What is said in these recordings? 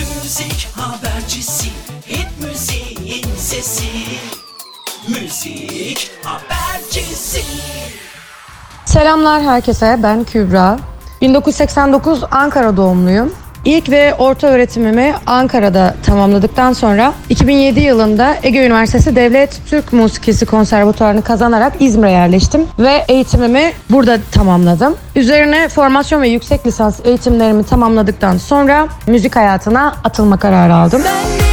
Müzik habercisi hit müziğin sesi Müzik habercisi Selamlar herkese, ben Kübra. 1989 Ankara doğumluyum. İlk ve orta öğretimimi Ankara'da tamamladıktan sonra 2007 yılında Ege Üniversitesi Devlet Türk Musikisi Konservatuarını kazanarak İzmir'e yerleştim ve eğitimimi burada tamamladım. Üzerine formasyon ve yüksek lisans eğitimlerimi tamamladıktan sonra müzik hayatına atılma kararı aldım. Ben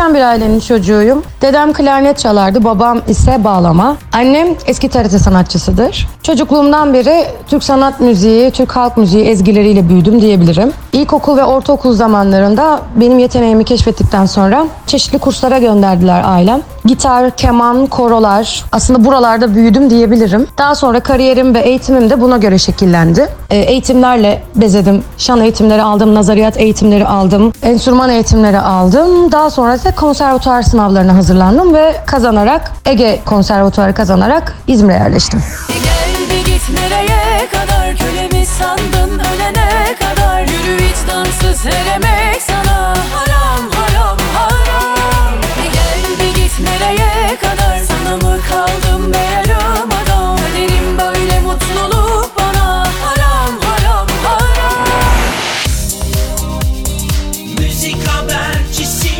Müzisyen bir ailenin çocuğuyum. Dedem klarnet çalardı, babam ise bağlama. Annem eski TRT sanatçısıdır. Çocukluğumdan beri Türk sanat müziği, Türk halk müziği ezgileriyle büyüdüm diyebilirim. İlkokul ve ortaokul zamanlarında benim yeteneğimi keşfettikten sonra çeşitli kurslara gönderdiler ailem. Gitar, keman, korolar aslında buralarda büyüdüm diyebilirim. Daha sonra kariyerim ve eğitimim de buna göre şekillendi. E, eğitimlerle bezedim. Şan eğitimleri aldım, nazariyat eğitimleri aldım, enstrüman eğitimleri aldım. Daha sonra ise konservatuar sınavlarına hazırlandım ve kazanarak Ege Konservatuarı kazanarak İzmir'e yerleştim. Kölemi sandın ölene kadar Yürü vicdansız her emek sana haram kaldım be yarım adam Kaderim böyle mutluluk bana haram haram haram. Müzik habercisi.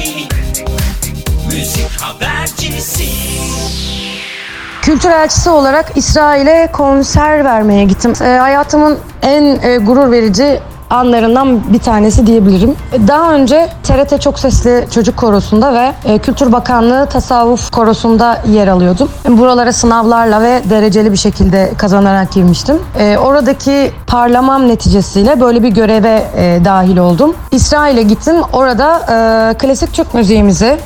Müzik habercisi. Kültür elçisi olarak İsrail'e konser vermeye gittim. E, hayatımın en e, gurur verici anlarından bir tanesi diyebilirim. Daha önce TRT Çok Sesli Çocuk Korosu'nda ve e, Kültür Bakanlığı Tasavvuf Korosu'nda yer alıyordum. Buralara sınavlarla ve dereceli bir şekilde kazanarak girmiştim. E, oradaki parlamam neticesiyle böyle bir göreve e, dahil oldum. İsrail'e gittim. Orada klasik Türk müziğimizi,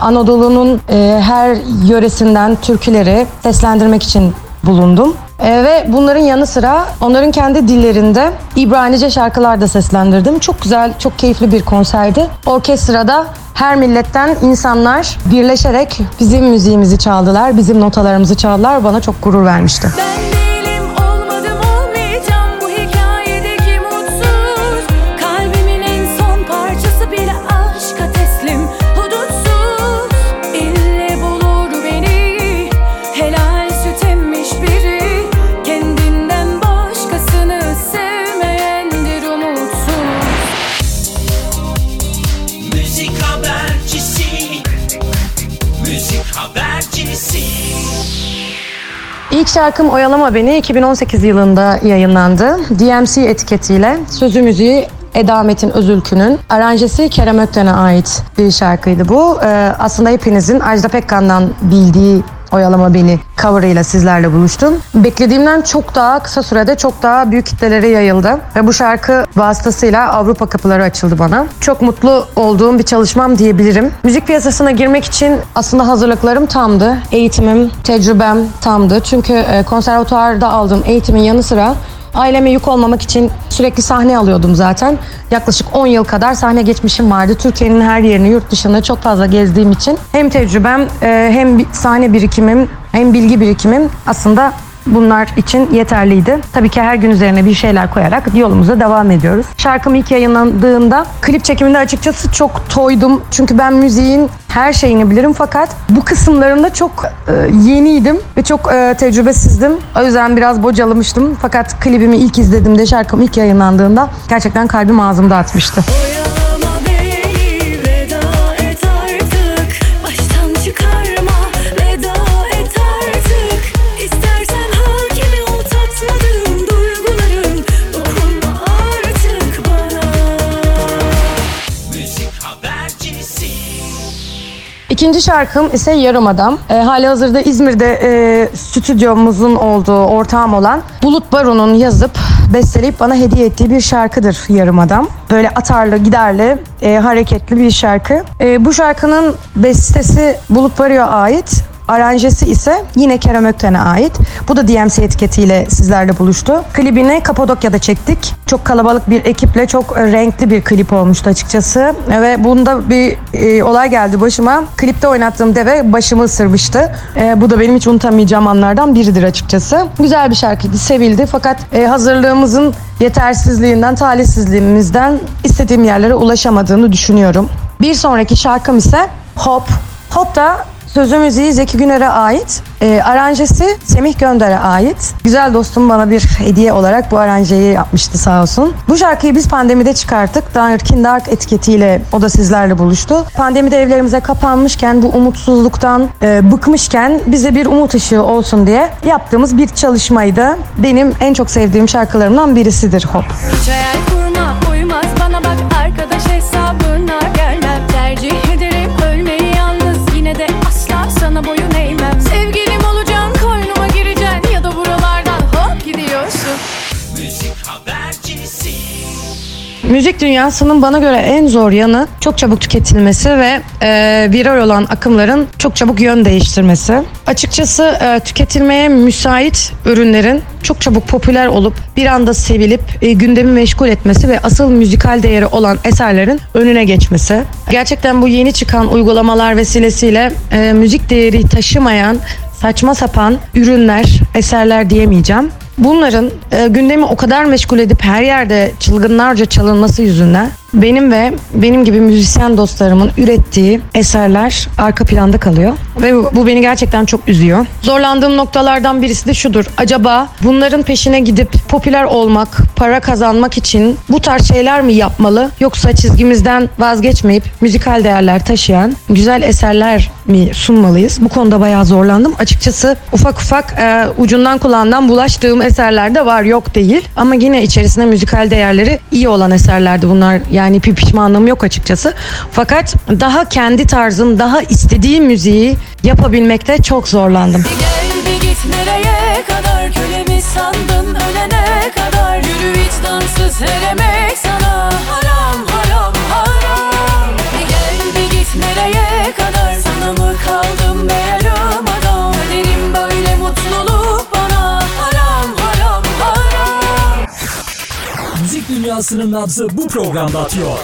Anadolu'nun her yöresinden türküleri seslendirmek için bulundum. Ee, ve bunların yanı sıra onların kendi dillerinde İbranice şarkılar da seslendirdim. Çok güzel, çok keyifli bir konserdi. Orkestrada her milletten insanlar birleşerek bizim müziğimizi çaldılar, bizim notalarımızı çaldılar. Bana çok gurur vermişti. Ben değilim Müzik habercisi İlk şarkım Oyalama Beni 2018 yılında yayınlandı. DMC etiketiyle sözü müziği Eda Metin Özülkü'nün aranjesi Kerem Ökten'e ait bir şarkıydı bu. Ee, aslında hepinizin Ajda Pekkan'dan bildiği Oyalama Beni cover'ıyla sizlerle buluştum. Beklediğimden çok daha kısa sürede çok daha büyük kitlelere yayıldı. Ve bu şarkı vasıtasıyla Avrupa kapıları açıldı bana. Çok mutlu olduğum bir çalışmam diyebilirim. Müzik piyasasına girmek için aslında hazırlıklarım tamdı. Eğitimim, tecrübem tamdı. Çünkü e, konservatuarda aldığım eğitimin yanı sıra Aileme yük olmamak için sürekli sahne alıyordum zaten. Yaklaşık 10 yıl kadar sahne geçmişim vardı. Türkiye'nin her yerini, yurt dışını çok fazla gezdiğim için hem tecrübem e, hem sahne birikimim hem bilgi birikimim aslında bunlar için yeterliydi. Tabii ki her gün üzerine bir şeyler koyarak yolumuza devam ediyoruz. Şarkım ilk yayınlandığında klip çekiminde açıkçası çok toydum. Çünkü ben müziğin her şeyini bilirim fakat bu kısımlarında çok e, yeniydim ve çok e, tecrübesizdim. O yüzden biraz bocalamıştım. Fakat klibimi ilk izlediğimde, şarkım ilk yayınlandığında gerçekten kalbim ağzımda atmıştı. İkinci şarkım ise Yarım Adam. E, hali hazırda İzmir'de e, stüdyomuzun olduğu ortağım olan Bulut Baron'un yazıp besteleyip bana hediye ettiği bir şarkıdır Yarım Adam. Böyle atarlı, giderli, e, hareketli bir şarkı. E, bu şarkının bestesi Bulut Baro'ya ait. Aranjesi ise yine Kerem Ökten'e ait. Bu da DMC etiketiyle sizlerle buluştu. Klibini Kapadokya'da çektik. Çok kalabalık bir ekiple çok renkli bir klip olmuştu açıkçası. Ve bunda bir e, olay geldi başıma. Klipte oynattığım deve başımı ısırmıştı. E, bu da benim hiç unutamayacağım anlardan biridir açıkçası. Güzel bir şarkıydı, sevildi. Fakat e, hazırlığımızın yetersizliğinden, talihsizliğimizden istediğim yerlere ulaşamadığını düşünüyorum. Bir sonraki şarkım ise Hop. Hop da Sözü müziği Zeki Güner'e ait. E, aranjesi Semih Gönder'e ait. Güzel dostum bana bir hediye olarak bu aranjeyi yapmıştı sağ olsun. Bu şarkıyı biz pandemide çıkarttık. Darkin Dark etiketiyle o da sizlerle buluştu. Pandemide evlerimize kapanmışken bu umutsuzluktan e, bıkmışken bize bir umut ışığı olsun diye yaptığımız bir çalışmaydı. Benim en çok sevdiğim şarkılarımdan birisidir Hop. Hiç hayal Müzik dünyasının bana göre en zor yanı çok çabuk tüketilmesi ve e, viral olan akımların çok çabuk yön değiştirmesi. Açıkçası e, tüketilmeye müsait ürünlerin çok çabuk popüler olup bir anda sevilip e, gündemi meşgul etmesi ve asıl müzikal değeri olan eserlerin önüne geçmesi. Gerçekten bu yeni çıkan uygulamalar vesilesiyle e, müzik değeri taşımayan saçma sapan ürünler, eserler diyemeyeceğim. Bunların e, gündemi o kadar meşgul edip her yerde çılgınlarca çalınması yüzünden benim ve benim gibi müzisyen dostlarımın ürettiği eserler arka planda kalıyor. Ve bu, bu beni gerçekten çok üzüyor. Zorlandığım noktalardan birisi de şudur. Acaba bunların peşine gidip popüler olmak, para kazanmak için bu tarz şeyler mi yapmalı? Yoksa çizgimizden vazgeçmeyip müzikal değerler taşıyan güzel eserler mi sunmalıyız? Bu konuda bayağı zorlandım. Açıkçası ufak ufak e, ucundan kulağından bulaştığım eserler de var yok değil. Ama yine içerisinde müzikal değerleri iyi olan eserlerdi bunlar. Yani bir pişmanlığım yok açıkçası. Fakat daha kendi tarzım, daha istediğim müziği yapabilmekte çok zorlandım. Gel bir emek sana haram haram haram Müzik dünyasının nabzı bu programda atıyor.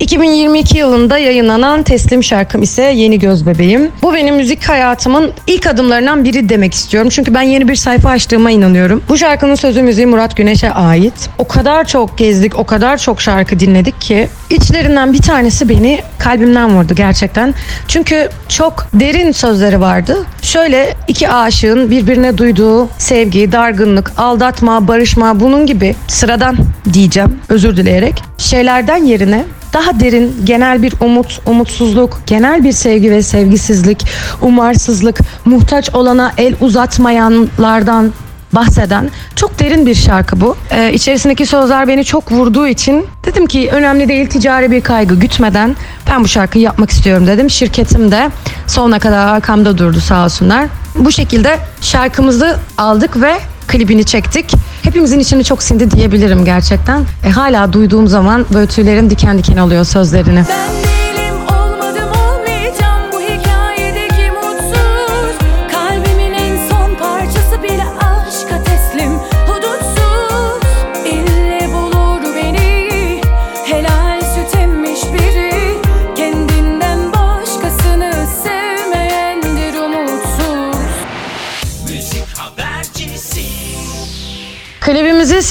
2022 yılında yayınlanan Teslim şarkım ise Yeni Göz Bebeğim. Bu benim müzik hayatımın ilk adımlarından biri demek istiyorum. Çünkü ben yeni bir sayfa açtığıma inanıyorum. Bu şarkının sözü müziği Murat Güneş'e ait. O kadar çok gezdik, o kadar çok şarkı dinledik ki içlerinden bir tanesi beni kalbimden vurdu gerçekten. Çünkü çok derin sözleri vardı. Şöyle iki aşığın birbirine duyduğu sevgi, dargınlık, aldatma, barışma bunun gibi sıradan diyeceğim özür dileyerek şeylerden yerine daha derin genel bir umut, umutsuzluk, genel bir sevgi ve sevgisizlik, umarsızlık, muhtaç olana el uzatmayanlardan bahseden çok derin bir şarkı bu. Ee, içerisindeki sözler beni çok vurduğu için dedim ki önemli değil ticari bir kaygı gütmeden ben bu şarkıyı yapmak istiyorum dedim. Şirketim de sonuna kadar arkamda durdu sağ olsunlar. Bu şekilde şarkımızı aldık ve klibini çektik. Hepimizin içini çok sindi diyebilirim gerçekten. E, hala duyduğum zaman böyle tüylerim diken diken oluyor sözlerini. Ben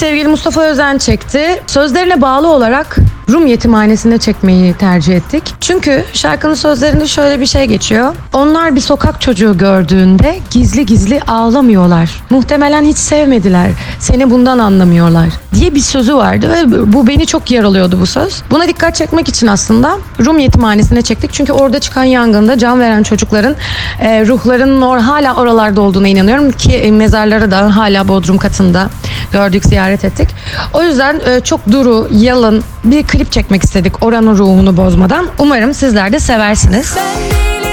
sevgili Mustafa Özen çekti. Sözlerine bağlı olarak Rum yetimhanesinde çekmeyi tercih ettik. Çünkü şarkının sözlerinde şöyle bir şey geçiyor. Onlar bir sokak çocuğu gördüğünde gizli gizli ağlamıyorlar. Muhtemelen hiç sevmediler. Seni bundan anlamıyorlar diye bir sözü vardı ve bu beni çok yaralıyordu bu söz. Buna dikkat çekmek için aslında Rum yetimhanesine çektik. Çünkü orada çıkan yangında can veren çocukların e, ruhlarının or hala oralarda olduğuna inanıyorum ki e, mezarları da hala Bodrum katında gördük, ziyaret ettik. O yüzden e, çok duru, yalın bir klip çekmek istedik oranın ruhunu bozmadan. Umarım sizler de seversiniz. Ben